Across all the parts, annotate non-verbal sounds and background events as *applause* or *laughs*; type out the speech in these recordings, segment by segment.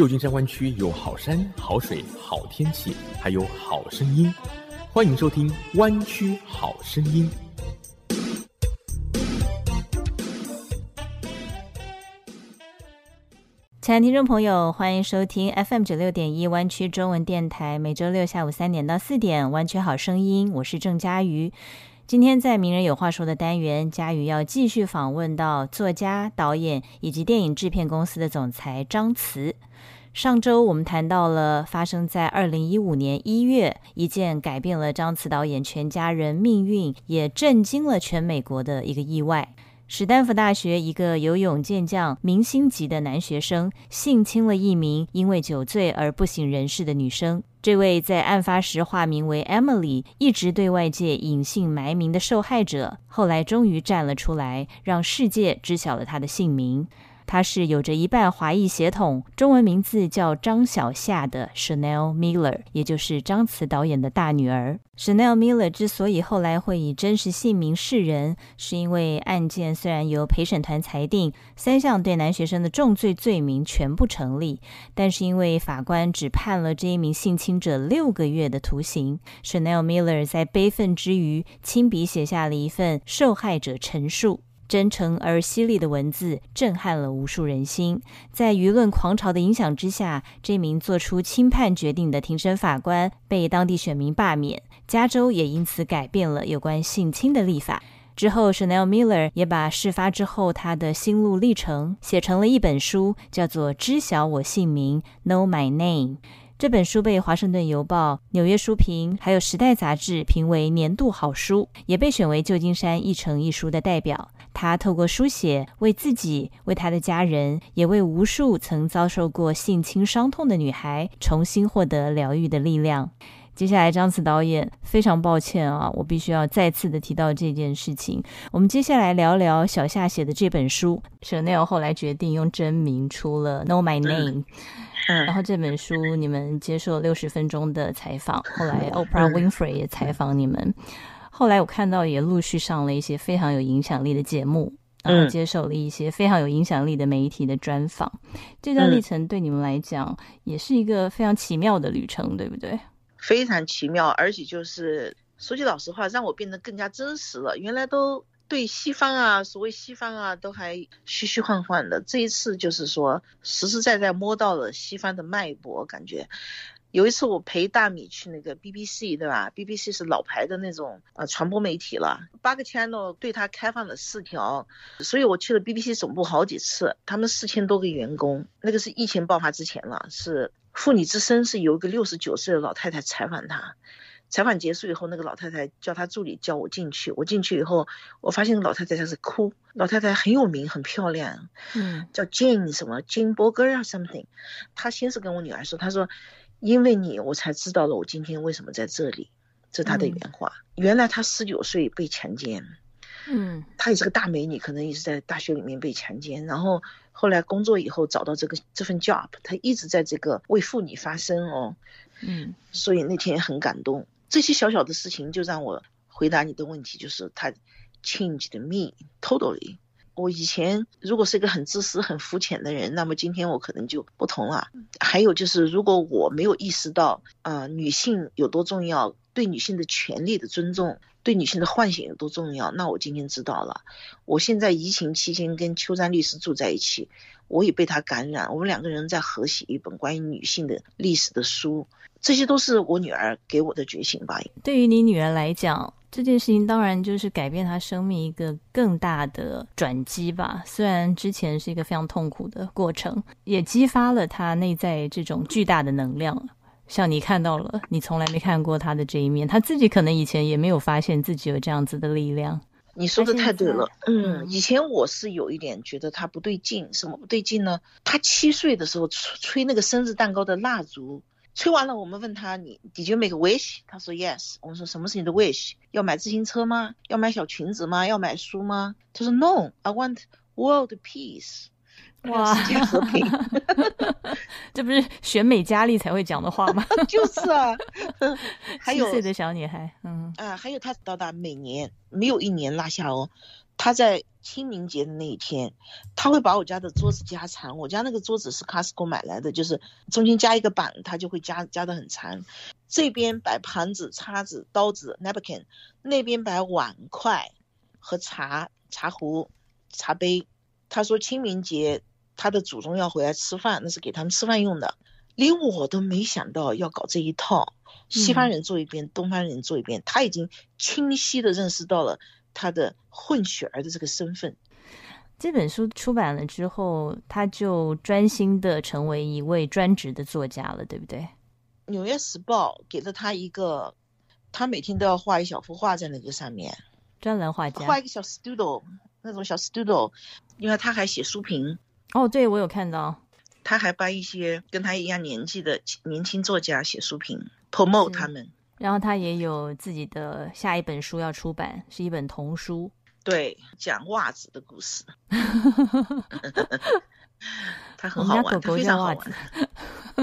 旧金山湾区有好山好水好天气，还有好声音，欢迎收听《湾区好声音》。亲爱的听众朋友，欢迎收听 FM 九六点一湾区中文电台，每周六下午三点到四点《湾区好声音》，我是郑佳瑜。今天在《名人有话说》的单元，佳宇要继续访问到作家、导演以及电影制片公司的总裁张慈。上周我们谈到了发生在二零一五年一月一件改变了张慈导演全家人命运，也震惊了全美国的一个意外。史丹福大学一个游泳健将、明星级的男学生性侵了一名因为酒醉而不省人事的女生。这位在案发时化名为 Emily、一直对外界隐姓埋名的受害者，后来终于站了出来，让世界知晓了他的姓名。她是有着一半华裔血统，中文名字叫张小夏的 Chanel Miller，也就是张慈导演的大女儿。Chanel Miller 之所以后来会以真实姓名示人，是因为案件虽然由陪审团裁定三项对男学生的重罪罪名全部成立，但是因为法官只判了这一名性侵者六个月的徒刑，Chanel Miller 在悲愤之余亲笔写下了一份受害者陈述。真诚而犀利的文字震撼了无数人心。在舆论狂潮的影响之下，这名做出轻判决定的庭审法官被当地选民罢免。加州也因此改变了有关性侵的立法。之后，Chanel Miller 也把事发之后他的心路历程写成了一本书，叫做《知晓我姓名》（Know My Name）。这本书被《华盛顿邮报》、纽约书评还有《时代》杂志评为年度好书，也被选为旧金山一城一书的代表。他透过书写，为自己、为他的家人，也为无数曾遭受过性侵伤痛的女孩，重新获得疗愈的力量。接下来，张慈导演非常抱歉啊，我必须要再次的提到这件事情。我们接下来聊聊小夏写的这本书。Chanel 后来决定用真名出了《Know My Name》。然后这本书你们接受六十分钟的采访，后来 *laughs* Oprah Winfrey 也采访你们，后来我看到也陆续上了一些非常有影响力的节目，然后接受了一些非常有影响力的媒体的专访。这段历程对你们来讲也是一个非常奇妙的旅程，对不对？非常奇妙，而且就是说句老实话，让我变得更加真实了。原来都。对西方啊，所谓西方啊，都还虚虚幻幻的。这一次就是说，实实在在摸到了西方的脉搏，感觉。有一次我陪大米去那个 BBC，对吧？BBC 是老牌的那种呃传播媒体了，八个 channel 对他开放了四条，所以我去了 BBC 总部好几次。他们四千多个员工，那个是疫情爆发之前了。是妇女之声是有一个六十九岁的老太太采访他。采访结束以后，那个老太太叫她助理叫我进去。我进去以后，我发现老太太在是哭。老太太很有名，很漂亮，嗯，叫 Jane 什么 Jane Burger 啊 something。她先是跟我女儿说，她说，因为你，我才知道了我今天为什么在这里。这是她的原话。原来她十九岁被强奸，嗯，她也是个大美女，可能也是在大学里面被强奸。然后后来工作以后找到这个这份 job，她一直在这个为妇女发声哦，嗯，所以那天很感动。这些小小的事情就让我回答你的问题，就是他 changed me totally。我以前如果是一个很自私、很肤浅的人，那么今天我可能就不同了。还有就是，如果我没有意识到啊，女性有多重要，对女性的权利的尊重，对女性的唤醒有多重要，那我今天知道了。我现在疫情期间跟秋山律师住在一起，我也被他感染。我们两个人在合写一本关于女性的历史的书。这些都是我女儿给我的觉醒吧。对于你女儿来讲，这件事情当然就是改变他生命一个更大的转机吧。虽然之前是一个非常痛苦的过程，也激发了他内在这种巨大的能量。像你看到了，你从来没看过他的这一面，他自己可能以前也没有发现自己有这样子的力量。你说的太对了，嗯，以前我是有一点觉得他不对劲，什么不对劲呢？他七岁的时候吹吹那个生日蛋糕的蜡烛。吹完了，我们问他你 Did you make a wish？他说 Yes。我们说什么是你的 wish？要买自行车吗？要买小裙子吗？要买书吗？他说 No，I want world peace。哇，世界和平，*laughs* 这不是选美佳丽才会讲的话吗？*laughs* 就是啊。还有七岁的小女孩，嗯啊，还有她到达每年没有一年落下哦。他在清明节的那一天，他会把我家的桌子加长。我家那个桌子是 Costco 买来的，就是中间加一个板，他就会加加得很长。这边摆盘子、叉子、刀子 napkin，那边摆碗筷和茶茶壶、茶杯。他说清明节他的祖宗要回来吃饭，那是给他们吃饭用的。连我都没想到要搞这一套，西方人做一边，东方人做一边，他已经清晰的认识到了。他的混血儿的这个身份，这本书出版了之后，他就专心的成为一位专职的作家了，对不对？《纽约时报》给了他一个，他每天都要画一小幅画在那个上面，专栏画家，画一个小 studio 那种小 studio，因为他还写书评。哦，对，我有看到，他还帮一些跟他一样年纪的年轻作家写书评，promote 他们。然后他也有自己的下一本书要出版，是一本童书，对，讲袜子的故事。*laughs* 他很好玩，他非常好玩。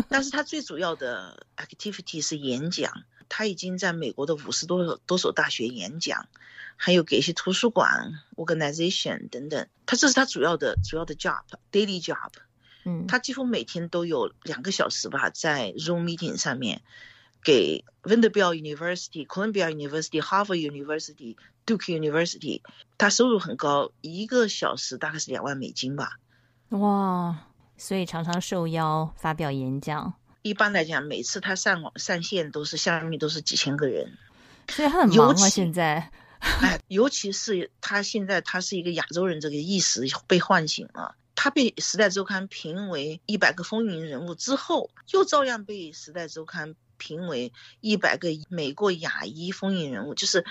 但是他最主要的 activity 是演讲，他已经在美国的五十多所多所大学演讲，还有给一些图书馆 organization 等等。他这是他主要的主要的 job，daily job。嗯，他几乎每天都有两个小时吧，在 Zoom meeting 上面。给 Vanderbilt University、Columbia University、Harvard University、Duke University，他收入很高，一个小时大概是两万美金吧。哇，所以常常受邀发表演讲。一般来讲，每次他上网上线都是下面都是几千个人，所以他很忙啊。现在，*laughs* 哎，尤其是他现在他是一个亚洲人，这个意识被唤醒了。他被《时代周刊》评为一百个风云人物之后，又照样被《时代周刊》。评为一百个美国亚裔风云人物，就是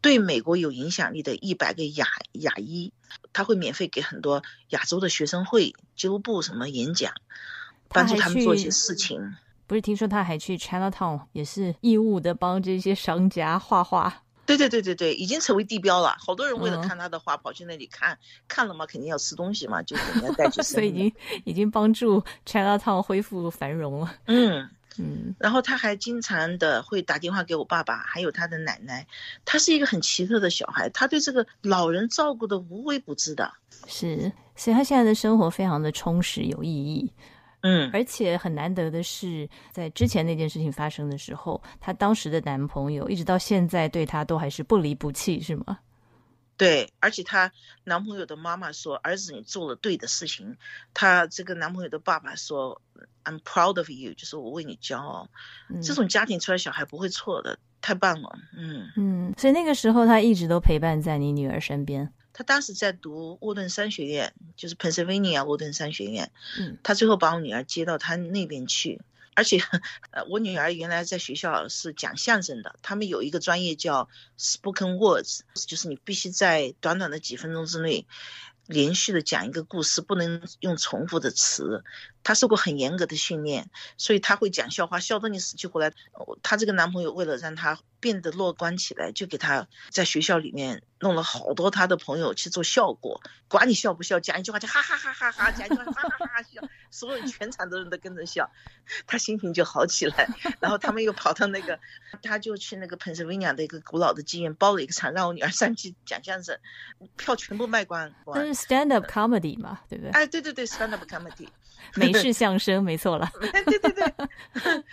对美国有影响力的一百个亚亚裔，他会免费给很多亚洲的学生会、俱乐部什么演讲，帮助他们做一些事情。不是听说他还去 Chinatown，也是义务的帮这些商家画画。对对对对对，已经成为地标了。好多人为了看他的画跑去那里看，看了嘛肯定要吃东西嘛，就肯定要带去。*laughs* 所以已经已经帮助 Chinatown 恢复繁荣了。嗯。嗯，然后他还经常的会打电话给我爸爸，还有他的奶奶。他是一个很奇特的小孩，他对这个老人照顾的无微不至的。是，所以他现在的生活非常的充实有意义。嗯，而且很难得的是，在之前那件事情发生的时候，她当时的男朋友一直到现在对她都还是不离不弃，是吗？对，而且她男朋友的妈妈说：“儿子，你做了对的事情。”她这个男朋友的爸爸说：“I'm proud of you，就是我为你骄傲。”这种家庭出来小孩不会错的，太棒了。嗯嗯，所以那个时候他一直都陪伴在你女儿身边。他当时在读沃顿商学院，就是 Pennsylvania 沃顿商学院。嗯，他最后把我女儿接到他那边去。而且，*laughs* 呃，我女儿原来在学校是讲相声的，他们有一个专业叫 spoken words，就是你必须在短短的几分钟之内。连续的讲一个故事，不能用重复的词。她受过很严格的训练，所以她会讲笑话，笑得你死去活来。她这个男朋友为了让她变得乐观起来，就给她在学校里面弄了好多她的朋友去做效果，管你笑不笑，讲一句话就哈哈哈哈哈，讲一句话哈哈哈哈笑，所有全场的人都跟着笑，他心情就好起来。然后他们又跑到那个，他就去那个 Pennsylvania 的一个古老的妓院包了一个场，让我女儿上去讲相声，票全部卖光。这是 stand up comedy 嘛，对不对？哎，对对对，stand up comedy。*laughs* 美式相声，没错了。*laughs* 对对对，*laughs*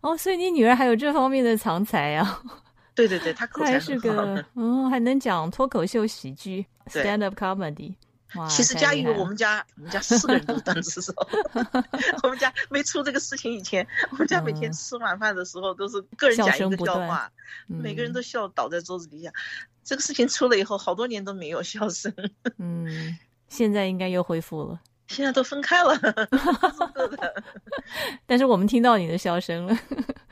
哦，所以你女儿还有这方面的藏才啊？对对对，她口才是个，嗯，还能讲脱口秀喜剧，stand up comedy。哇，其实佳宇，我们家我们家四个人都是单子手。我们家没出这个事情以前，我们家每天吃晚饭的时候都是个人讲一个笑话，每个人都笑倒在桌子底下。这个事情出了以后，好多年都没有笑声。*laughs* 嗯，现在应该又恢复了。现在都分开了，*laughs* 但是我们听到你的笑声了。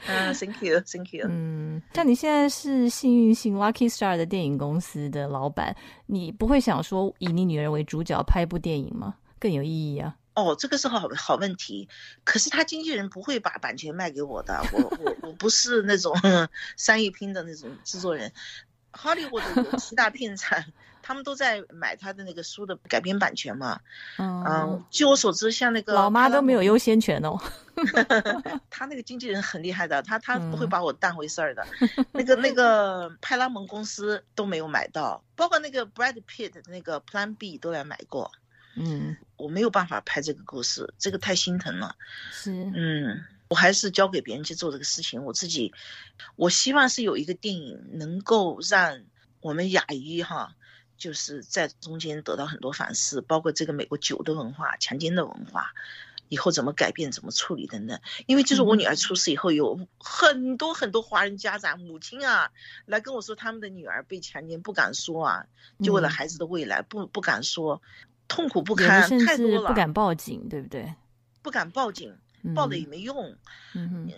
嗯，*laughs* Thank you，Thank you。嗯，像你现在是幸运星 Lucky Star 的电影公司的老板，你不会想说以你女儿为主角拍一部电影吗？更有意义啊。哦，这个是好好问题。可是他经纪人不会把版权卖给我的，*laughs* 我我我不是那种商业片的那种制作人。哈利沃的有七大片产，他们都在买他的那个书的改编版权嘛。嗯，据我所知，像那个老妈都没有优先权哦。*laughs* *laughs* 他那个经纪人很厉害的，他他不会把我当回事儿的。*laughs* 那个那个派拉蒙公司都没有买到，包括那个 Brad Pitt 的那个 Plan B 都来买过。嗯，我没有办法拍这个故事，这个太心疼了。是，嗯，我还是交给别人去做这个事情。我自己，我希望是有一个电影能够让我们亚裔哈，就是在中间得到很多反思，包括这个美国酒的文化、强奸的文化。以后怎么改变、怎么处理等等，因为就是我女儿出事以后，有很多很多华人家长母亲啊来跟我说，他们的女儿被强奸不敢说啊，就为了孩子的未来不不敢说，痛苦不堪，太多了，不敢报警，对不对？不敢报警，报了也没用，嗯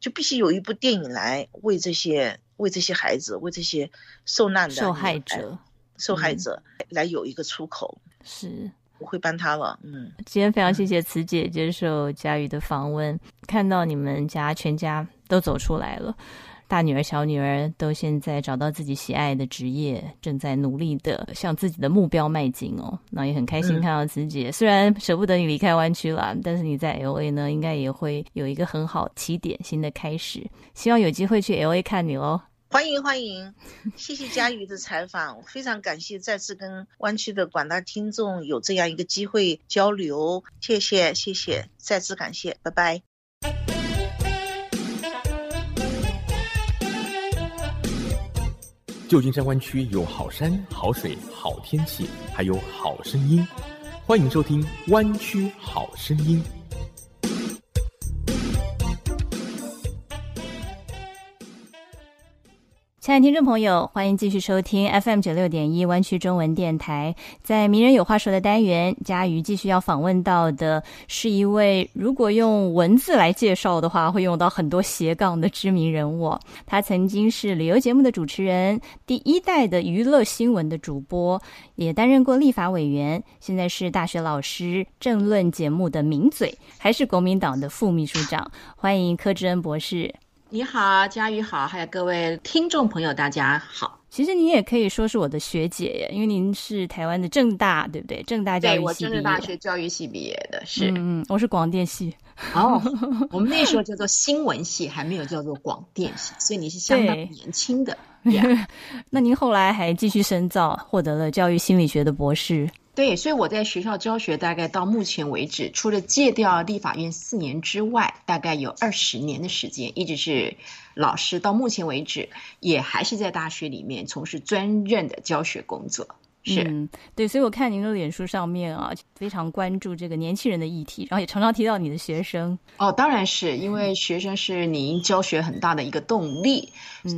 就必须有一部电影来为这些为这些孩子、为这些受难的受害者、受害者来有一个出口，是。我会帮他了，嗯。今天非常谢谢慈姐接受佳宇的访问，看到你们家全家都走出来了，大女儿、小女儿都现在找到自己喜爱的职业，正在努力的向自己的目标迈进哦。那也很开心看到慈姐，虽然舍不得你离开湾区了，但是你在 L A 呢，应该也会有一个很好起点，新的开始。希望有机会去 L A 看你喽。欢迎欢迎，谢谢佳瑜的采访，非常感谢再次跟湾区的广大听众有这样一个机会交流，谢谢谢谢，再次感谢，拜拜。旧金山湾区有好山好水好天气，还有好声音，欢迎收听《湾区好声音》。亲爱的听众朋友，欢迎继续收听 FM 九六点一湾区中文电台。在“名人有话说”的单元，佳瑜继续要访问到的是一位，如果用文字来介绍的话，会用到很多斜杠的知名人物。他曾经是旅游节目的主持人，第一代的娱乐新闻的主播，也担任过立法委员，现在是大学老师，政论节目的名嘴，还是国民党的副秘书长。欢迎柯志恩博士。你好，佳宇好，还有各位听众朋友，大家好。其实你也可以说是我的学姐耶，因为您是台湾的正大，对不对？正大教育系毕业。我政大学教育系毕业的，是。嗯，我是广电系。哦，我们那时候叫做新闻系，还没有叫做广电系，所以你是相当年轻的。*laughs* 那您后来还继续深造，获得了教育心理学的博士。对，所以我在学校教学，大概到目前为止，除了戒掉立法院四年之外，大概有二十年的时间，一直是老师。到目前为止，也还是在大学里面从事专任的教学工作。是，对，所以我看您的脸书上面啊，非常关注这个年轻人的议题，然后也常常提到你的学生。哦，当然是因为学生是您教学很大的一个动力。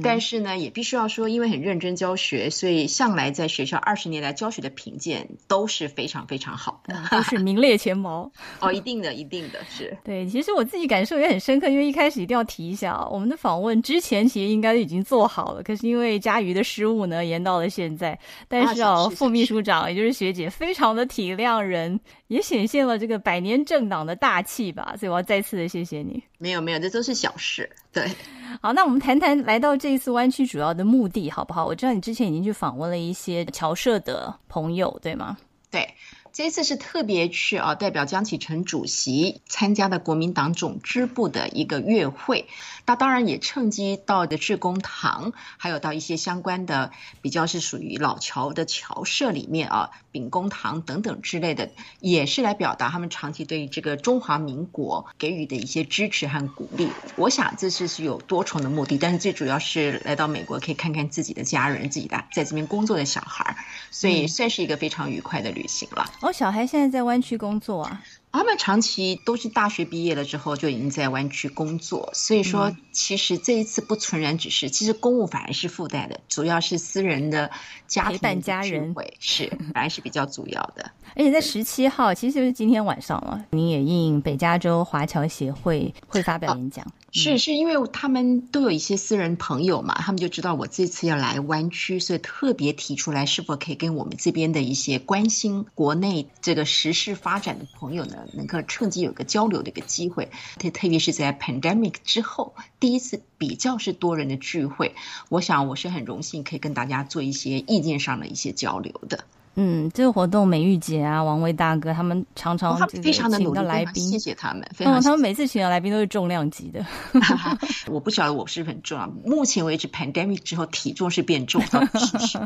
但是呢，也必须要说，因为很认真教学，所以向来在学校二十年来教学的评鉴都是非常非常好的，都是名列前茅。*laughs* 哦，一定的，一定的是。对，其实我自己感受也很深刻，因为一开始一定要提一下，我们的访问之前其实应该已经做好了，可是因为佳瑜的失误呢，延到了现在。但是哦，副秘书长也就是学姐，非常的体谅人，也显现了这个百年政党的大气吧。所以我要再次的谢谢你。没有没有，这都是小事。对。*laughs* 好，那我们谈谈来到这一次湾区主要的目的，好不好？我知道你之前已经去访问了一些侨社的朋友，对吗？对。这次是特别去啊，代表江启臣主席参加的国民党总支部的一个月会。那当然也趁机到的志公堂，还有到一些相关的比较是属于老桥的桥社里面啊，秉公堂等等之类的，也是来表达他们长期对这个中华民国给予的一些支持和鼓励。我想这次是有多重的目的，但是最主要是来到美国可以看看自己的家人，自己的在这边工作的小孩，所以算是一个非常愉快的旅行了。我小孩现在在湾区工作啊，他们长期都是大学毕业了之后就已经在湾区工作，所以说其实这一次不纯然只是，其实公务反而是附带的，主要是私人的家庭家人是 *laughs* 反而是比较主要的。而且在十七号，其实就是今天晚上了，您也应北加州华侨协会会发表演讲。是是因为他们都有一些私人朋友嘛，他们就知道我这次要来湾区，所以特别提出来是否可以跟我们这边的一些关心国内这个时事发展的朋友呢，能够趁机有个交流的一个机会。特特别是在 pandemic 之后，第一次比较是多人的聚会，我想我是很荣幸可以跟大家做一些意见上的一些交流的。嗯，这个活动美玉姐啊，王威大哥他们常常非常的努力来宾，谢谢他们。嗯，他们每次请的来宾都是重量级的。*laughs* *laughs* 我不晓得我是不是很重要。目前为止，pandemic 之后体重是变重了。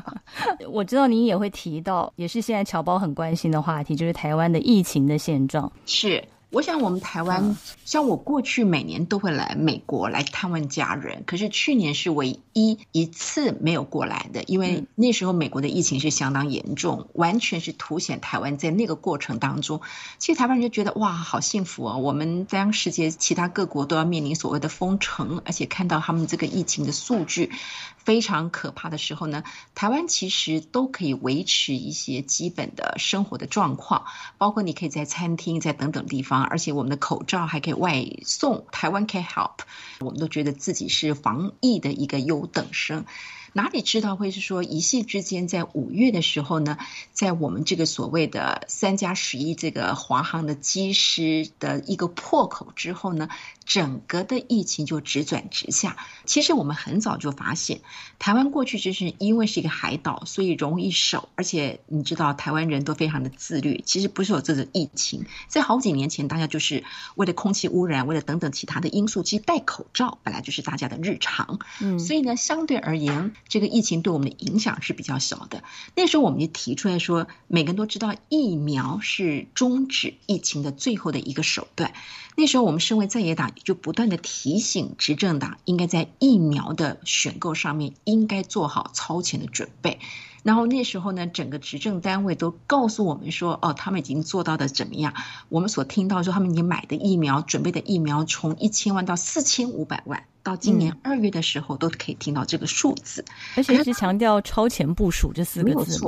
*laughs* 我知道您也会提到，也是现在侨胞很关心的话题，就是台湾的疫情的现状。是。我想，我们台湾像我过去每年都会来美国来探望家人，可是去年是唯一一次没有过来的，因为那时候美国的疫情是相当严重，完全是凸显台湾在那个过程当中，其实台湾人就觉得哇，好幸福哦！我们当世界其他各国都要面临所谓的封城，而且看到他们这个疫情的数据非常可怕的时候呢，台湾其实都可以维持一些基本的生活的状况，包括你可以在餐厅在等等地方。而且我们的口罩还可以外送，台湾 can help，我们都觉得自己是防疫的一个优等生。哪里知道会是说一夕之间，在五月的时候呢，在我们这个所谓的三加十一这个华航的机师的一个破口之后呢，整个的疫情就直转直下。其实我们很早就发现，台湾过去就是因为是一个海岛，所以容易守，而且你知道台湾人都非常的自律。其实不是有这个疫情，在好几年前，大家就是为了空气污染，为了等等其他的因素，其实戴口罩本来就是大家的日常。嗯，所以呢，相对而言。这个疫情对我们的影响是比较小的。那时候我们就提出来说，每个人都知道疫苗是终止疫情的最后的一个手段。那时候我们身为在野党，就不断的提醒执政党，应该在疫苗的选购上面应该做好超前的准备。然后那时候呢，整个执政单位都告诉我们说，哦，他们已经做到的怎么样？我们所听到说，他们已经买的疫苗、准备的疫苗，从一千万到四千五百万。到今年二月的时候，都可以听到这个数字，而且是强调超前部署这四个字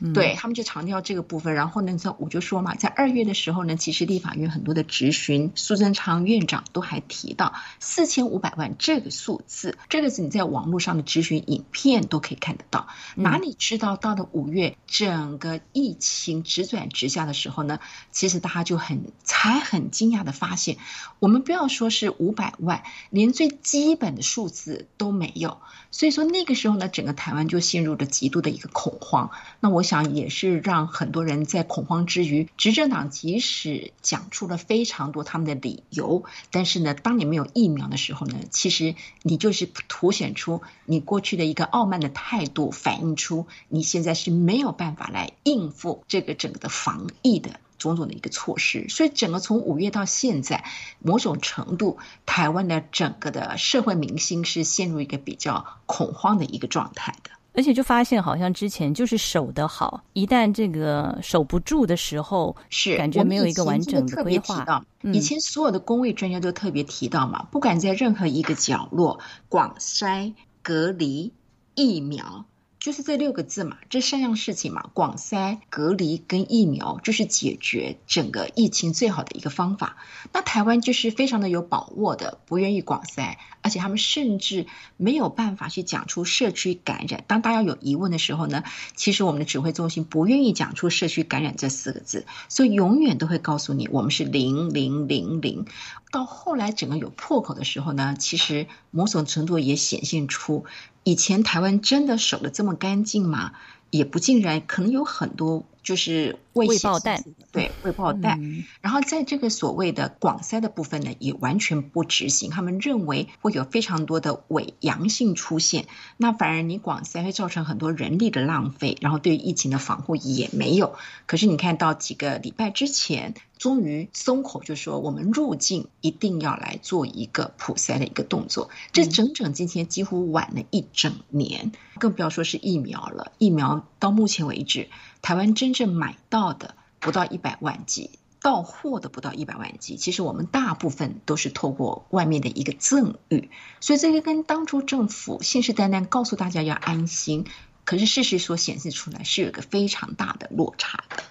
嘛。对他们就强调这个部分，然后呢，我就说嘛，在二月的时候呢，其实立法院很多的质询，苏贞昌院长都还提到四千五百万这个数字，这个是你在网络上的质询影片都可以看得到。哪里知道到了五月，整个疫情直转直下的时候呢？其实大家就很才很惊讶的发现，我们不要说是五百万，连最基本的数字都没有。所以说那个时候呢，整个台湾就陷入了极度的一个恐慌。那我我想也是让很多人在恐慌之余，执政党即使讲出了非常多他们的理由，但是呢，当你没有疫苗的时候呢，其实你就是凸显出你过去的一个傲慢的态度，反映出你现在是没有办法来应付这个整个的防疫的。种种的一个措施，所以整个从五月到现在，某种程度，台湾的整个的社会民心是陷入一个比较恐慌的一个状态的。而且就发现，好像之前就是守得好，一旦这个守不住的时候，是感觉没有一个完整的规划。以前所有的工位专家都特别提到嘛，不管在任何一个角落，广筛、隔离、疫苗。就是这六个字嘛，这三样事情嘛，广筛、隔离跟疫苗，就是解决整个疫情最好的一个方法。那台湾就是非常的有把握的，不愿意广筛，而且他们甚至没有办法去讲出社区感染。当大家有疑问的时候呢，其实我们的指挥中心不愿意讲出社区感染这四个字，所以永远都会告诉你，我们是零零零零。到后来整个有破口的时候呢，其实某种程度也显现出。以前台湾真的守得这么干净吗？也不尽然，可能有很多就是未爆弹，对未爆弹。然后在这个所谓的广塞的部分呢，也完全不执行。他们认为会有非常多的伪阳性出现，那反而你广塞会造成很多人力的浪费，然后对疫情的防护也没有。可是你看到几个礼拜之前。终于松口，就说我们入境一定要来做一个普筛的一个动作。这整整今天几乎晚了一整年，更不要说是疫苗了。疫苗到目前为止，台湾真正买到的不到一百万剂，到货的不到一百万剂。其实我们大部分都是透过外面的一个赠与，所以这个跟当初政府信誓旦旦告诉大家要安心，可是事实所显示出来是有一个非常大的落差的。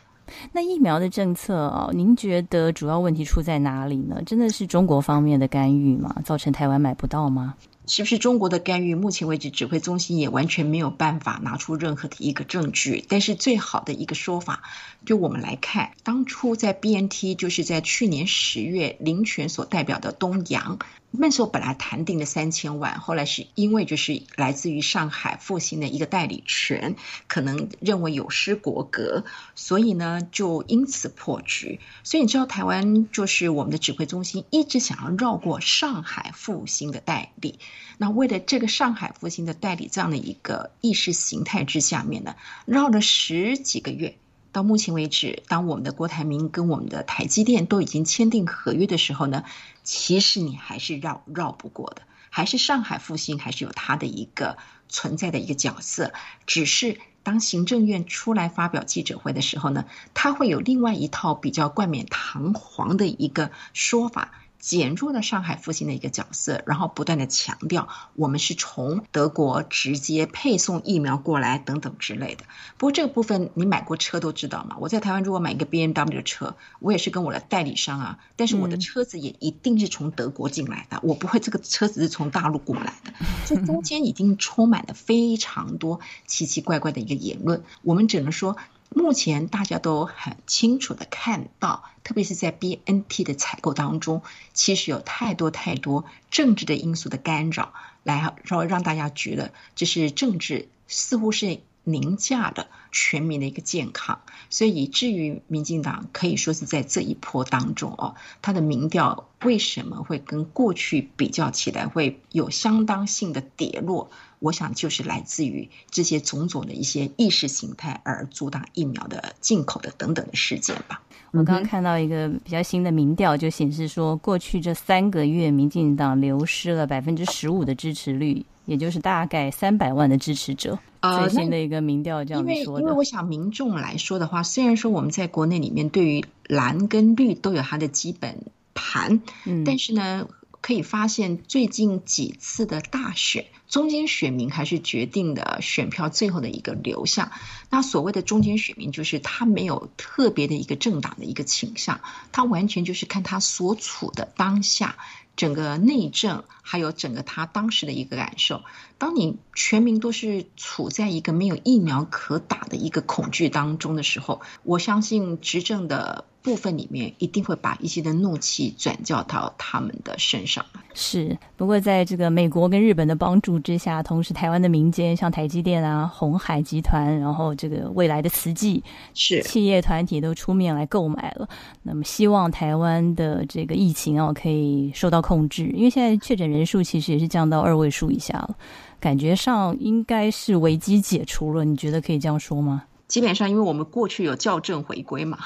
那疫苗的政策哦，您觉得主要问题出在哪里呢？真的是中国方面的干预吗？造成台湾买不到吗？是不是中国的干预？目前为止，指挥中心也完全没有办法拿出任何的一个证据。但是最好的一个说法，就我们来看，当初在 BNT，就是在去年十月，林权所代表的东阳。那时候本来谈定的三千万，后来是因为就是来自于上海复兴的一个代理权，可能认为有失国格，所以呢就因此破局。所以你知道台湾就是我们的指挥中心一直想要绕过上海复兴的代理，那为了这个上海复兴的代理这样的一个意识形态之下面呢，绕了十几个月。到目前为止，当我们的郭台铭跟我们的台积电都已经签订合约的时候呢，其实你还是绕绕不过的，还是上海复兴还是有它的一个存在的一个角色。只是当行政院出来发表记者会的时候呢，他会有另外一套比较冠冕堂皇的一个说法。减弱了上海复兴的一个角色，然后不断的强调我们是从德国直接配送疫苗过来等等之类的。不过这个部分你买过车都知道嘛。我在台湾如果买一个 B M W 的车，我也是跟我的代理商啊，但是我的车子也一定是从德国进来的，我不会这个车子是从大陆过来的。*laughs* 这中间已经充满了非常多奇奇怪怪的一个言论，我们只能说。目前大家都很清楚的看到，特别是在 BNT 的采购当中，其实有太多太多政治的因素的干扰，来让让大家觉得这是政治似乎是凌驾了全民的一个健康，所以以至于民进党可以说是在这一波当中哦，他的民调为什么会跟过去比较起来会有相当性的跌落？我想就是来自于这些种种的一些意识形态而阻挡疫苗的进口的等等的事件吧。我刚刚看到一个比较新的民调，就显示说，过去这三个月，民进党流失了百分之十五的支持率，也就是大概三百万的支持者。最新的一个民调这样说的。因为我想民众来说的话，虽然说我们在国内里面对于蓝跟绿都有它的基本盘，嗯，但是呢。可以发现，最近几次的大选，中间选民还是决定的选票最后的一个流向。那所谓的中间选民，就是他没有特别的一个政党的一个倾向，他完全就是看他所处的当下整个内政，还有整个他当时的一个感受。当你全民都是处在一个没有疫苗可打的一个恐惧当中的时候，我相信执政的。部分里面一定会把一些的怒气转嫁到他们的身上。是，不过在这个美国跟日本的帮助之下，同时台湾的民间像台积电啊、红海集团，然后这个未来的慈济是企业团体都出面来购买了。那么希望台湾的这个疫情啊可以受到控制，因为现在确诊人数其实也是降到二位数以下了，感觉上应该是危机解除了。你觉得可以这样说吗？基本上，因为我们过去有校正回归嘛，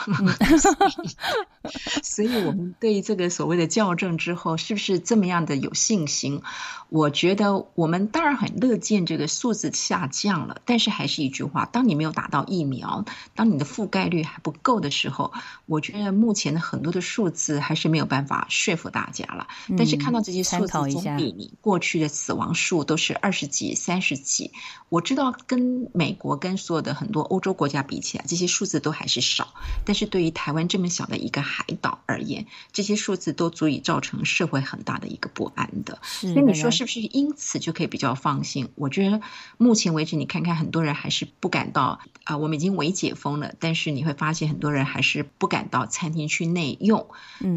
*laughs* 所以我们对这个所谓的校正之后，是不是这么样的有信心？我觉得我们当然很乐见这个数字下降了，但是还是一句话，当你没有打到疫苗，当你的覆盖率还不够的时候，我觉得目前的很多的数字还是没有办法说服大家了。但是看到这些数字总比你过去的死亡数都是二十几、三十几，我知道跟美国跟所有的很多欧洲。国家比起来，这些数字都还是少，但是对于台湾这么小的一个海岛而言，这些数字都足以造成社会很大的一个不安的。所以你说是不是因此就可以比较放心？我觉得目前为止，你看看很多人还是不敢到啊，我们已经微解封了，但是你会发现很多人还是不敢到餐厅去内用，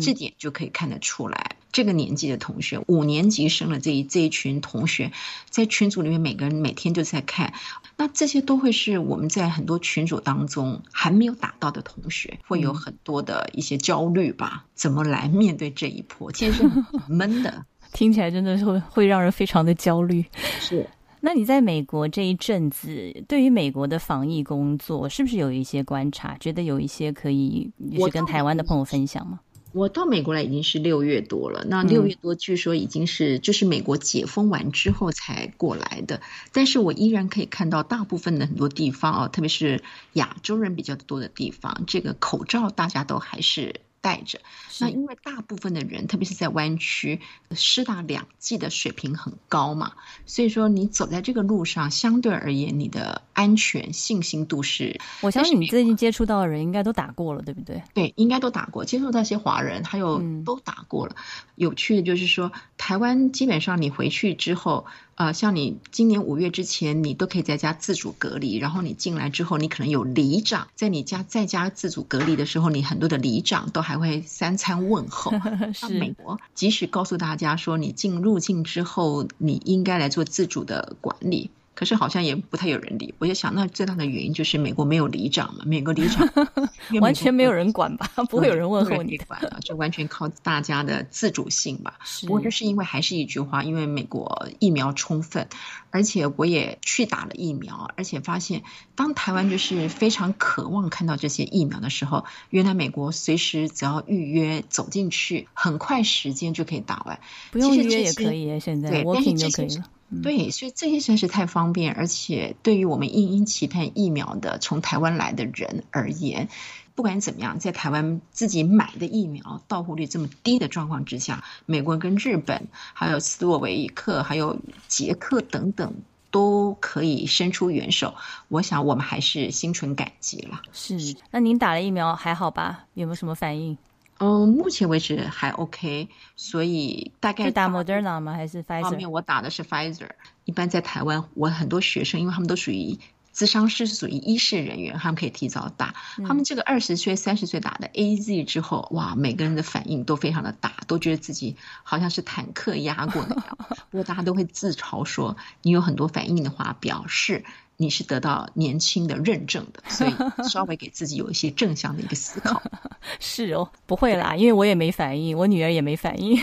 这点就可以看得出来。这个年纪的同学，五年级生的这一这一群同学，在群组里面，每个人每天都在看，那这些都会是我们在很多群组当中还没有打到的同学，会有很多的一些焦虑吧？怎么来面对这一波？其实很闷的，*laughs* 听起来真的是会会让人非常的焦虑。是，那你在美国这一阵子，对于美国的防疫工作，是不是有一些观察？觉得有一些可以，是跟台湾的朋友分享吗？我到美国来已经是六月多了，那六月多据说已经是就是美国解封完之后才过来的，但是我依然可以看到大部分的很多地方啊，特别是亚洲人比较多的地方，这个口罩大家都还是戴着。那因为大部分的人，特别是在湾区，施打两剂的水平很高嘛，所以说你走在这个路上，相对而言你的。安全信心度是。我相信你最近接触到的人应该都打过了，对不对？对，应该都打过。接触到一些华人，还有都打过了。有趣的就是说，台湾基本上你回去之后，呃，像你今年五月之前，你都可以在家自主隔离。然后你进来之后，你可能有里长在你家在家自主隔离的时候，你很多的里长都还会三餐问候。*laughs* 是美国，即使告诉大家说你进入境之后，你应该来做自主的管理。可是好像也不太有人理，我就想，那最大的原因就是美国没有里长嘛，美国里长 *laughs* 完全没有人管吧，*laughs* 不会有人问候你管了，就完全靠大家的自主性吧。*laughs* 不过就是因为还是一句话，因为美国疫苗充分，而且我也去打了疫苗，而且发现当台湾就是非常渴望看到这些疫苗的时候，原来美国随时只要预约走进去，很快时间就可以打完，不用预约也可以，现在我凭就可以了。对，所以这些实在是太方便，而且对于我们殷殷期盼疫苗的从台湾来的人而言，不管怎么样，在台湾自己买的疫苗到货率这么低的状况之下，美国跟日本、还有斯洛维克、还有捷克等等都可以伸出援手，我想我们还是心存感激了。是，那您打了疫苗还好吧？有没有什么反应？嗯，目前为止还 OK，所以大概是打 Moderna 吗？还是 Pfizer？方面我打的是 Pfizer。一般在台湾，我很多学生，因为他们都属于咨商师，是属于医事人员，他们可以提早打。他们这个二十岁、三十岁打的 AZ 之后，哇，每个人的反应都非常的大，都觉得自己好像是坦克压过那样。不过大家都会自嘲说，你有很多反应的话，表示。你是得到年轻的认证的，所以稍微给自己有一些正向的一个思考。*laughs* 是哦，不会啦，因为我也没反应，我女儿也没反应，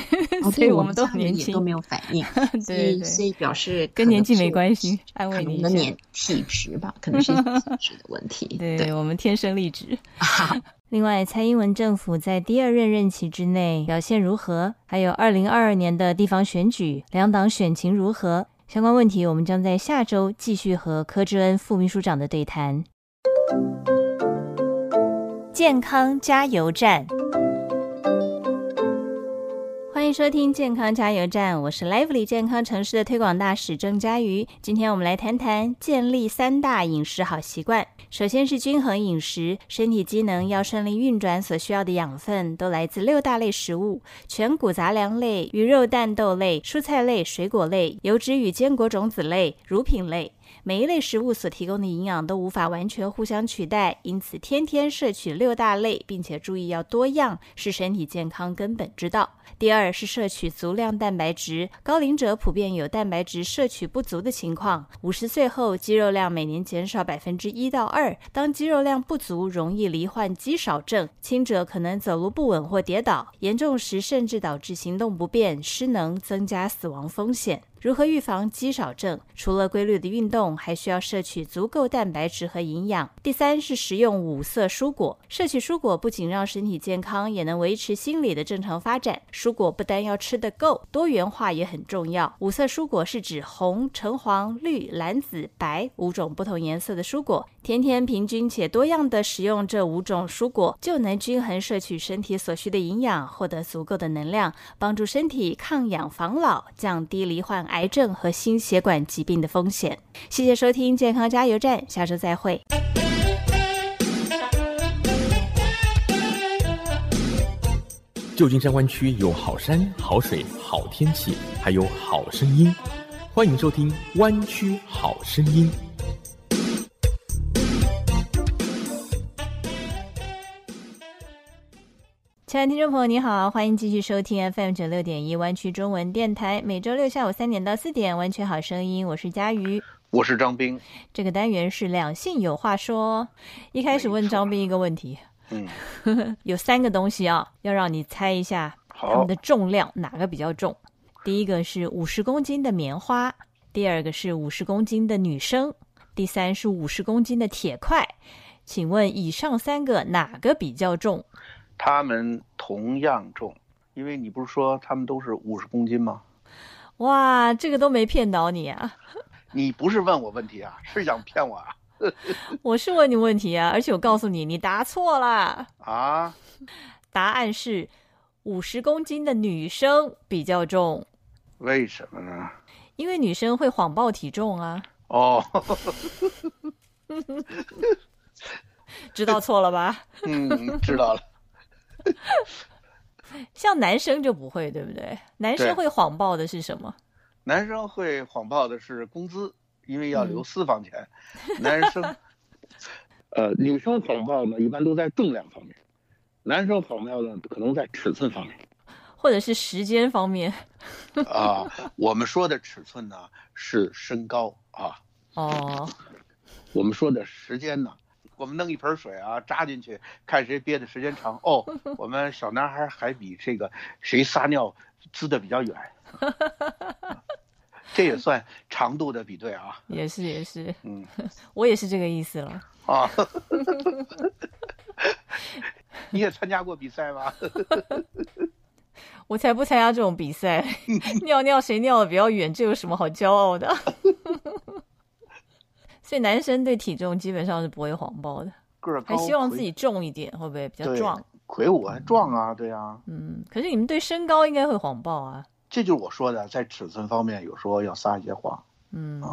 所以我们都年轻都没有反应。*laughs* 对对，所以表示跟年纪没关系，安慰你一下。年体质吧，可能是体质的问题。*laughs* 对，我们天生丽质。另外，蔡英文政府在第二任任期之内表现如何？还有二零二二年的地方选举，两党选情如何？相关问题，我们将在下周继续和柯志恩副秘书长的对谈。健康加油站。欢迎收听健康加油站，我是 Lively 健康城市的推广大使郑佳瑜。今天我们来谈谈建立三大饮食好习惯。首先是均衡饮食，身体机能要顺利运转，所需要的养分都来自六大类食物：全谷杂粮类、鱼肉蛋豆类、蔬菜类、水果类、油脂与坚果种子类、乳品类。每一类食物所提供的营养都无法完全互相取代，因此天天摄取六大类，并且注意要多样，是身体健康根本之道。第二是摄取足量蛋白质，高龄者普遍有蛋白质摄取不足的情况，五十岁后肌肉量每年减少百分之一到二，当肌肉量不足，容易罹患肌少症，轻者可能走路不稳或跌倒，严重时甚至导致行动不便、失能，增加死亡风险。如何预防肌少症？除了规律的运动，还需要摄取足够蛋白质和营养。第三是食用五色蔬果，摄取蔬果不仅让身体健康，也能维持心理的正常发展。蔬果不单要吃得够，多元化也很重要。五色蔬果是指红、橙黄、绿、蓝、紫、白五种不同颜色的蔬果。天天平均且多样的食用这五种蔬果，就能均衡摄取身体所需的营养，获得足够的能量，帮助身体抗氧防老，降低罹患。癌症和心血管疾病的风险。谢谢收听健康加油站，下周再会。旧金山湾区有好山好水好天气，还有好声音，欢迎收听《湾区好声音》。亲爱的听众朋友，你好，欢迎继续收听 FM 九六点一湾区中文电台，每周六下午三点到四点，湾区好声音，我是佳瑜，我是张斌。这个单元是两性有话说。一开始问张斌一个问题，嗯，*laughs* 有三个东西啊，要让你猜一下它们的重量哪个比较重。第一个是五十公斤的棉花，第二个是五十公斤的女生，第三是五十公斤的铁块。请问以上三个哪个比较重？他们同样重，因为你不是说他们都是五十公斤吗？哇，这个都没骗到你啊！你不是问我问题啊，*laughs* 是想骗我啊？*laughs* 我是问你问题啊，而且我告诉你，你答错了啊！答案是五十公斤的女生比较重。为什么呢？因为女生会谎报体重啊。哦。*laughs* 知道错了吧？嗯，知道了。*laughs* 像男生就不会，对不对？男生会谎报的是什么？男生会谎报的是工资，因为要留私房钱。男生 *laughs* *laughs* 呃，女生谎报呢，一般都在重量方面；男生谎报呢，可能在尺寸方面。或者是时间方面？啊，我们说的尺寸呢是身高啊，哦，我们说的时间呢，我们弄一盆水啊扎进去，看谁憋的时间长。哦，*laughs* 我们小男孩还比这个谁撒尿滋的比较远，*laughs* 这也算长度的比对啊。也是也是，嗯 *laughs* 我也是这个意思了。啊，你也参加过比赛吗？我才不参加这种比赛，尿尿谁尿的比较远，这有什么好骄傲的？所以男生对体重基本上是不会谎报的，个儿高，还希望自己重一点，会不会比较壮？魁梧还壮啊，对呀、嗯，可是你们对身高应该会谎报啊。这就是我说的，在尺寸方面有时候要撒一些谎，嗯，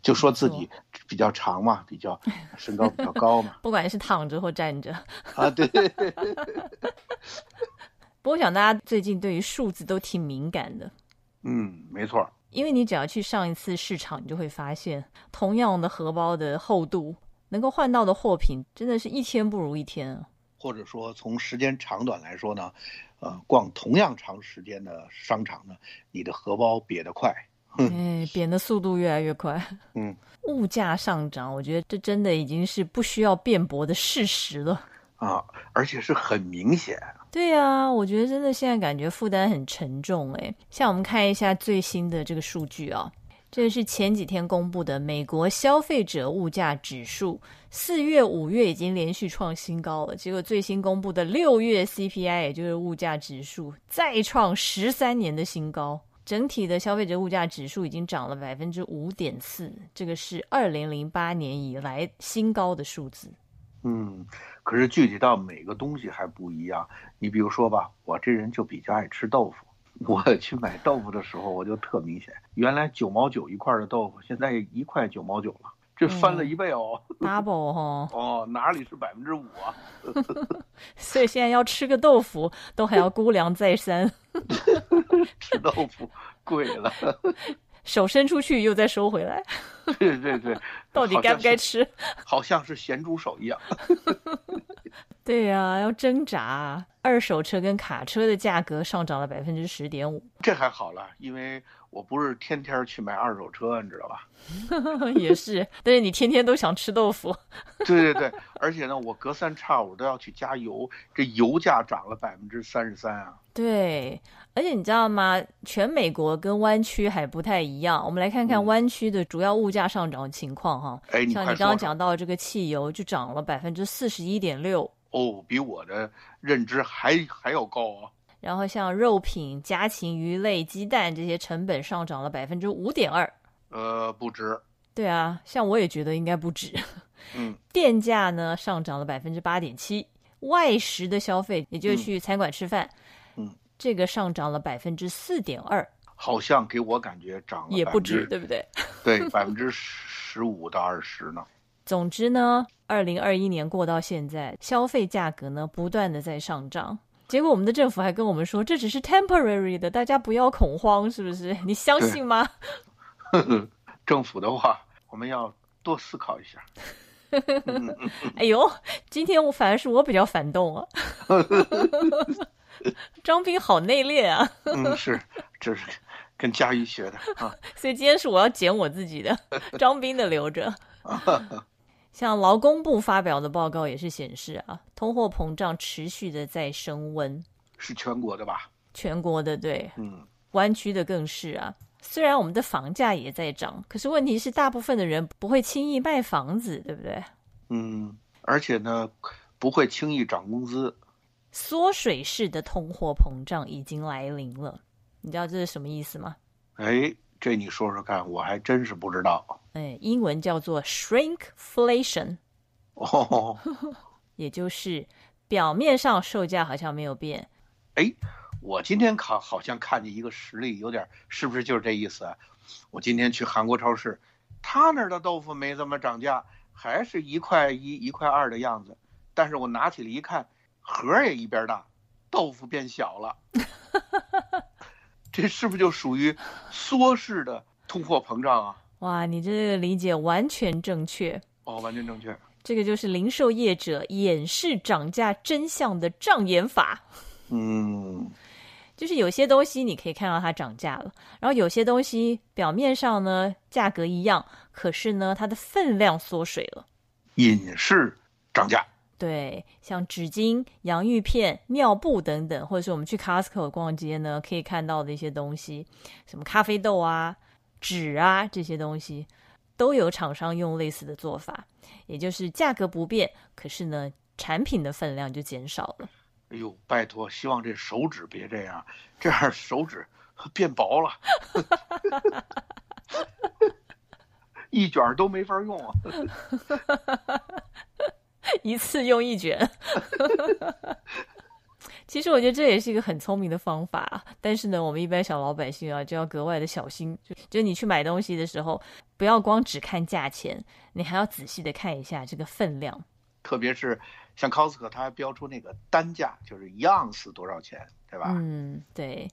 就说自己比较长嘛，比较 *laughs* 身高比较高嘛。不管是躺着或站着。啊，对对 *laughs* 对，不过我想大家最近对于数字都挺敏感的，嗯，没错儿，因为你只要去上一次市场，你就会发现，同样的荷包的厚度，能够换到的货品，真的是一天不如一天啊。或者说从时间长短来说呢，呃，逛同样长时间的商场呢，你的荷包瘪得快。哎，贬的速度越来越快。嗯，物价上涨，我觉得这真的已经是不需要辩驳的事实了。啊，而且是很明显。对啊，我觉得真的现在感觉负担很沉重哎。像我们看一下最新的这个数据啊，这是前几天公布的美国消费者物价指数，四月、五月已经连续创新高了，结果最新公布的六月 CPI，也就是物价指数，再创十三年的新高。整体的消费者物价指数已经涨了百分之五点四，这个是二零零八年以来新高的数字。嗯，可是具体到每个东西还不一样。你比如说吧，我这人就比较爱吃豆腐。我去买豆腐的时候，我就特明显，原来九毛九一块的豆腐，现在一块九毛九了，这翻了一倍哦。Double 哈，*laughs* 哦，哪里是百分之五啊？*laughs* 所以现在要吃个豆腐都还要估量再三，吃豆腐贵了。*laughs* 手伸出去又再收回来，对 *laughs* 对对，*laughs* 到底该不该？吃？*laughs* 好像是咸猪手一样。对呀、要挣扎。二手车跟卡车的价格上涨了百分之十点五，这还好了，因为我不是天天去买二手车，你知道吧？*laughs* 也是。但是你天天都想吃豆腐，对对对，而且呢，我隔三差五都要去加油，这油价涨了百分之三十三啊！对。而且你知道吗？全美国跟湾区还不太一样。我们来看看嗯湾区的主要物价上涨情况哈。哎，你像你刚刚讲到这个汽油就涨了百分之四十一点六，哦，比我的认知还还要高啊！然后像肉品、家禽、鱼类、鸡蛋这些成本上涨了百分之五点二。呃，不止，对啊，像我也觉得应该不止。嗯，*laughs* 电价呢上涨了百分之八点七，外食的消费，也就是去餐馆吃饭，嗯，这个上涨了百分之四点二，好像给我感觉涨了也不止，对不对？*laughs* 对，百分之十五到二十呢。总之呢，二零二一年过到现在，消费价格呢不断的在上涨。结果我们的政府还跟我们说，这只是 temporary 的，大家不要恐慌，是不是？*laughs* 你相信吗？*laughs* 政府的话，我们要多思考一下。*laughs* 哎呦，今天我反而是我比较反动啊。张斌好内敛啊，嗯，是，这是跟佳瑜学的啊。所以今天是我要剪我自己的，张斌的留着。像劳工部发表的报告也是显示啊，通货膨胀持续的在升温，是全国的吧？全国的对，嗯，湾区的更是啊。虽然我们的房价也在涨，可是问题是大部分的人不会轻易卖房子，对不对？嗯，而且呢，不会轻易涨工资。缩水式的通货膨胀已经来临了，你知道这是什么意思吗？哎，这你说说看，我还真是不知道。哎，英文叫做 shrinkflation，哦，*laughs* 也就是表面上售价好像没有变，哎，我今天看好像看见一个实例，有点是不是就是这意思啊？我今天去韩国超市，他那儿的豆腐没怎么涨价，还是一块一一块二的样子，但是我拿起来一看，盒儿也一边大，豆腐变小了。*laughs* 这是不是就属于缩式的通货膨胀啊？哇，你这个理解完全正确。哦，完全正确。这个就是零售业者掩饰涨价真相的障眼法。*laughs* 嗯，就是有些东西你可以看到它涨价了，然后有些东西表面上呢价格一样，可是呢它的分量缩水了，隐式涨价。对，像纸巾、洋芋片、尿布等等，或者是我们去 Costco 逛街呢，可以看到的一些东西，什么咖啡豆啊、纸啊这些东西，都有厂商用类似的做法，也就是价格不变，可是呢产品的分量就减少了。哎呦，拜托，希望这手指别这样，这样手指 *laughs* 变薄了，*laughs* 一卷都没法用啊。*laughs* *laughs* 一次用一卷，*laughs* 其实我觉得这也是一个很聪明的方法。但是呢，我们一般小老百姓啊，就要格外的小心。就就你去买东西的时候，不要光只看价钱，你还要仔细的看一下这个分量。特别是像 Costco，它还标出那个单价，就是一盎司多少钱，对吧？嗯，对。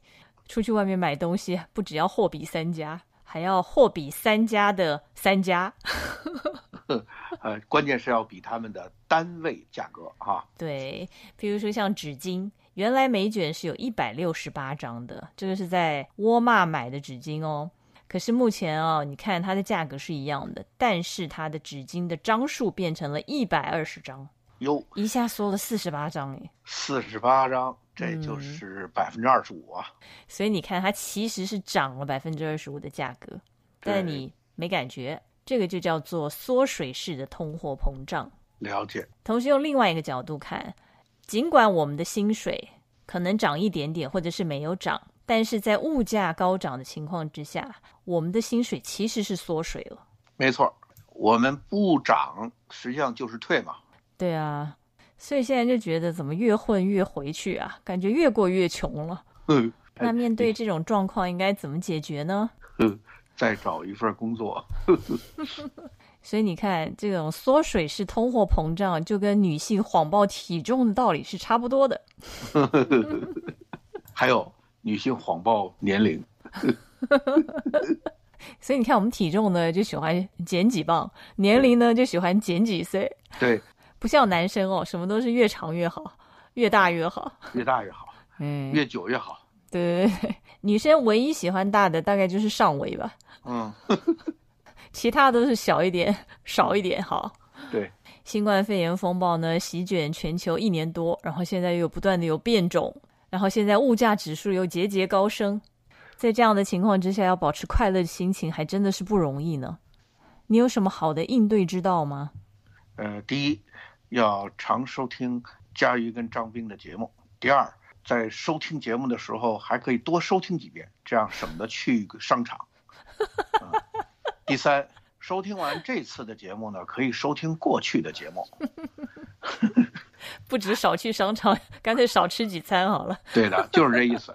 出去外面买东西，不只要货比三家，还要货比三家的三家。*laughs* *laughs* 呃，关键是要比他们的单位价格哈。对，比如说像纸巾，原来每卷是有一百六十八张的，这个是在沃尔玛买的纸巾哦。可是目前哦，你看它的价格是一样的，但是它的纸巾的张数变成了一百二十张，哟，一下缩了四十八张哎，四十八张，这就是百分之二十五啊。所以你看，它其实是涨了百分之二十五的价格，但你没感觉。这个就叫做缩水式的通货膨胀。了解。同时用另外一个角度看，尽管我们的薪水可能涨一点点，或者是没有涨，但是在物价高涨的情况之下，我们的薪水其实是缩水了。没错，我们不涨，实际上就是退嘛。对啊，所以现在就觉得怎么越混越回去啊，感觉越过越穷了。嗯。那面对这种状况，应该怎么解决呢？嗯。再找一份工作，*laughs* 所以你看，这种缩水式通货膨胀就跟女性谎报体重的道理是差不多的。*laughs* 还有女性谎报年龄，所以你看，我们体重呢就喜欢减几磅，年龄呢就喜欢减几岁。对，不像男生哦，什么都是越长越好，越大越好，越大越好，嗯，越久越好。对对对，女生唯一喜欢大的大概就是上围吧。嗯，*laughs* 其他都是小一点、少一点好。对，新冠肺炎风暴呢席卷全球一年多，然后现在又不断的有变种，然后现在物价指数又节节高升，在这样的情况之下，要保持快乐的心情还真的是不容易呢。你有什么好的应对之道吗？呃，第一，要常收听佳瑜跟张斌的节目；第二，在收听节目的时候还可以多收听几遍，这样省得去商场。第三，收听完这次的节目呢，可以收听过去的节目。*laughs* 不止少去商场，干脆少吃几餐好了。对的，就是这意思。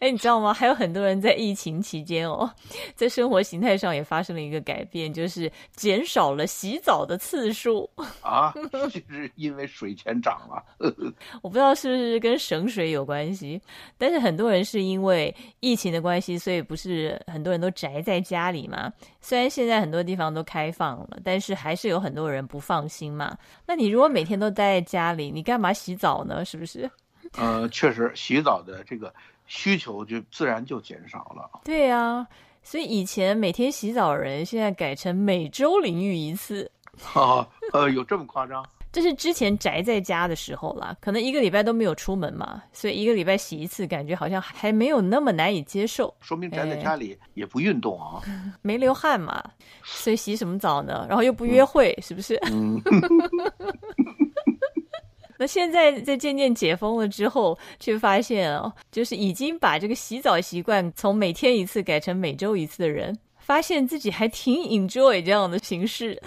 哎，你知道吗？还有很多人在疫情期间哦，在生活形态上也发生了一个改变，就是减少了洗澡的次数 *laughs* 啊，*laughs* 就是因为水钱涨了。*laughs* 我不知道是不是跟省水有关系，但是很多人是因为疫情的关系，所以不是很多人都宅在家里嘛。虽然现在很多地方都开放了，但是还是有很多人不放心嘛。那你如果每天都待在家里，你干嘛洗澡呢？是不是？呃，确实，洗澡的这个。需求就自然就减少了。对呀，所以以前每天洗澡的人，现在改成每周淋浴一次。啊，*laughs* 呃，有这么夸张？这是之前宅在家的时候啦，可能一个礼拜都没有出门嘛，所以一个礼拜洗一次，感觉好像还没有那么难以接受。说明宅在家里也不运动啊，*laughs* 没流汗嘛，所以洗什么澡呢？然后又不约会，是不是？*laughs* 嗯。那现在在渐渐解封了之后，却发现哦，就是已经把这个洗澡习惯从每天一次改成每周一次的人，发现自己还挺 enjoy 这样的形式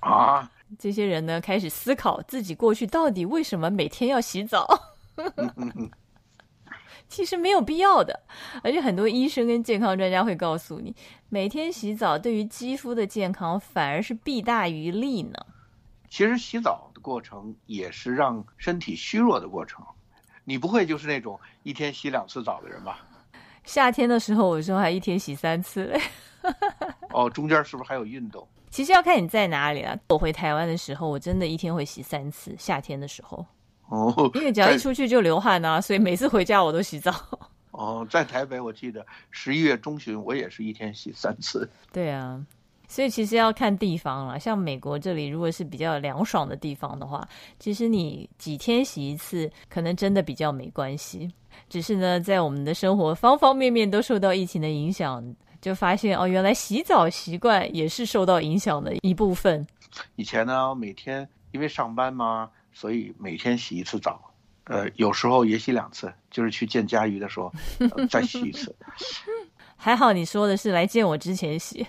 啊。*laughs* 这些人呢，开始思考自己过去到底为什么每天要洗澡。*laughs* 其实没有必要的。而且很多医生跟健康专家会告诉你，每天洗澡对于肌肤的健康反而是弊大于利呢。其实洗澡的过程也是让身体虚弱的过程。你不会就是那种一天洗两次澡的人吧？夏天的时候，我说还一天洗三次。*laughs* 哦，中间是不是还有运动？其实要看你在哪里啊。我回台湾的时候，我真的一天会洗三次。夏天的时候，哦，因为只要一出去就流汗啊，所以每次回家我都洗澡。哦，在台北，我记得十一月中旬，我也是一天洗三次。对啊，所以其实要看地方了。像美国这里，如果是比较凉爽的地方的话，其实你几天洗一次，可能真的比较没关系。只是呢，在我们的生活方方面面都受到疫情的影响。就发现哦，原来洗澡习惯也是受到影响的一部分。以前呢，每天因为上班嘛，所以每天洗一次澡，呃，有时候也洗两次，就是去见佳瑜的时候再洗一次。*laughs* 还好你说的是来见我之前洗。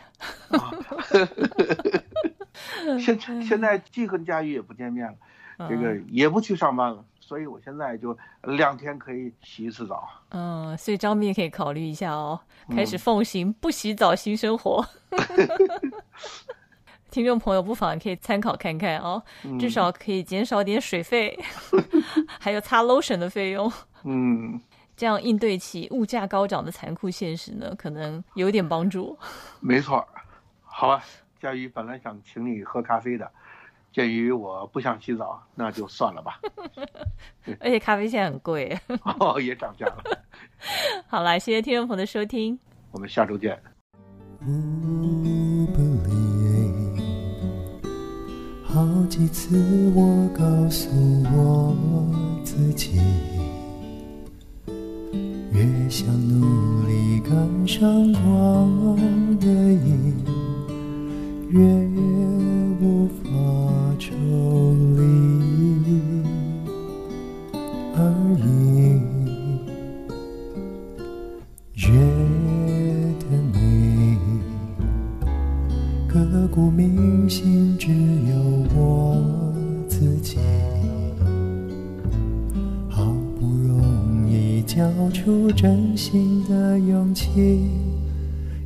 *laughs* 现现在既和佳瑜也不见面了，这个也不去上班了。所以我现在就两天可以洗一次澡。嗯，所以张斌也可以考虑一下哦，开始奉行不洗澡新生活。*laughs* 听众朋友不妨可以参考看看哦，至少可以减少点水费，*laughs* 还有擦 lotion 的费用。嗯，这样应对起物价高涨的残酷现实呢，可能有点帮助。*laughs* 没错，好吧，佳瑜本来想请你喝咖啡的。鉴于我不想洗澡，那就算了吧。*laughs* 而且咖啡现在很贵，*laughs* 哦，也涨价了。好了，谢谢听众朋友的收听，我们下周见。好几次我告诉我自己，越想努力赶上光的影，越无法。抽离而已，觉得美，刻骨铭心只有交出真心的勇气，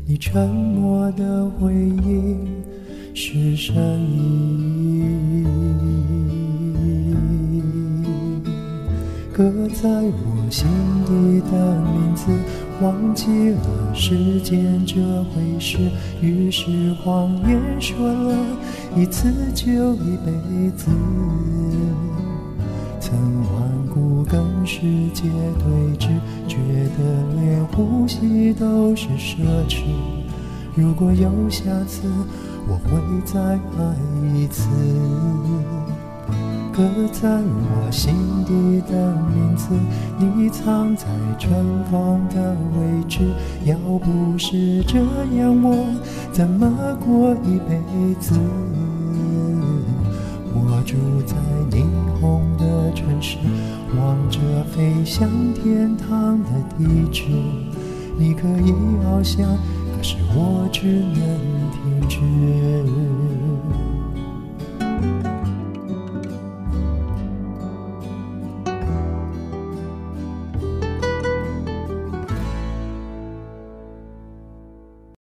你沉默的回应是善意。刻在我心底的名字，忘记了时间这回事。于是谎言说了一次就一辈子，曾跟世界对峙，觉得连呼吸都是奢侈。如果有下次，我会再爱一次。刻在我心底的名字，你藏在春风的位置。要不是这样，我怎么过一辈子？我住在霓虹的城市，望着飞向天堂的地址。你可以翱翔，可是我只能停止。